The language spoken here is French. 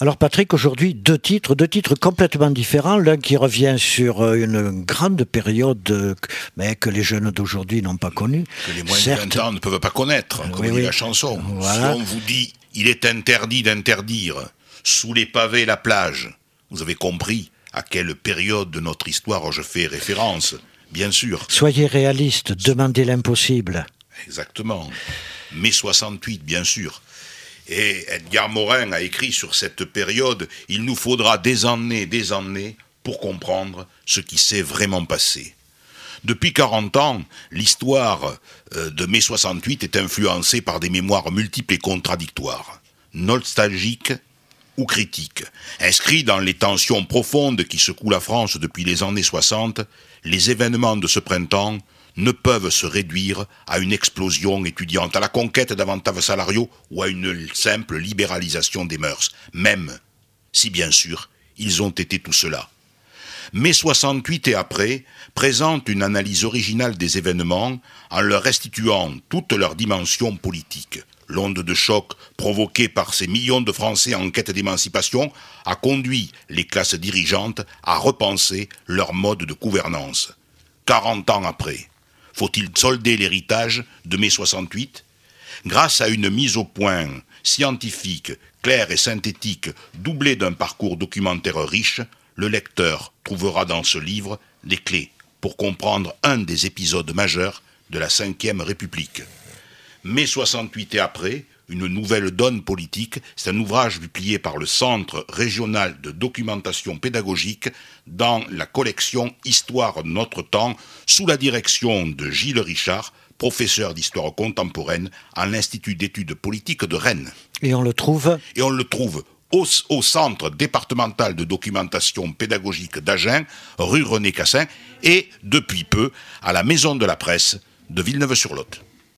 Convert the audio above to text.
Alors Patrick, aujourd'hui, deux titres, deux titres complètement différents. L'un qui revient sur euh, une grande période euh, mais que les jeunes d'aujourd'hui n'ont pas connue. Que les moins de 20 ans ne peuvent pas connaître, comme dit la chanson. Si on vous dit « il est interdit d'interdire sous les pavés la plage », vous avez compris à quelle période de notre histoire je fais référence, bien sûr. Soyez réaliste, demandez l'impossible. Exactement. Mai 68, bien sûr. Et Edgar Morin a écrit sur cette période, il nous faudra des années, des années pour comprendre ce qui s'est vraiment passé. Depuis 40 ans, l'histoire euh, de mai 68 est influencée par des mémoires multiples et contradictoires, nostalgiques ou critiques. Inscrits dans les tensions profondes qui secouent la France depuis les années 60, les événements de ce printemps ne peuvent se réduire à une explosion étudiante, à la conquête d'avantages salariaux ou à une simple libéralisation des mœurs, même si bien sûr ils ont été tout cela. Mai 68 et après présentent une analyse originale des événements en leur restituant toute leur dimension politique. L'onde de choc provoquée par ces millions de Français en quête d'émancipation a conduit les classes dirigeantes à repenser leur mode de gouvernance. 40 ans après, faut-il solder l'héritage de mai 68 Grâce à une mise au point scientifique, claire et synthétique, doublée d'un parcours documentaire riche, le lecteur trouvera dans ce livre les clés pour comprendre un des épisodes majeurs de la Ve République. Mai 68 et après, une nouvelle donne politique. C'est un ouvrage publié par le Centre régional de documentation pédagogique dans la collection Histoire de notre temps, sous la direction de Gilles Richard, professeur d'histoire contemporaine à l'Institut d'études politiques de Rennes. Et on le trouve Et on le trouve au, au, Centre départemental de documentation pédagogique d'Agen, rue René Cassin, et depuis peu à la Maison de la Presse de Villeneuve-sur-Lot.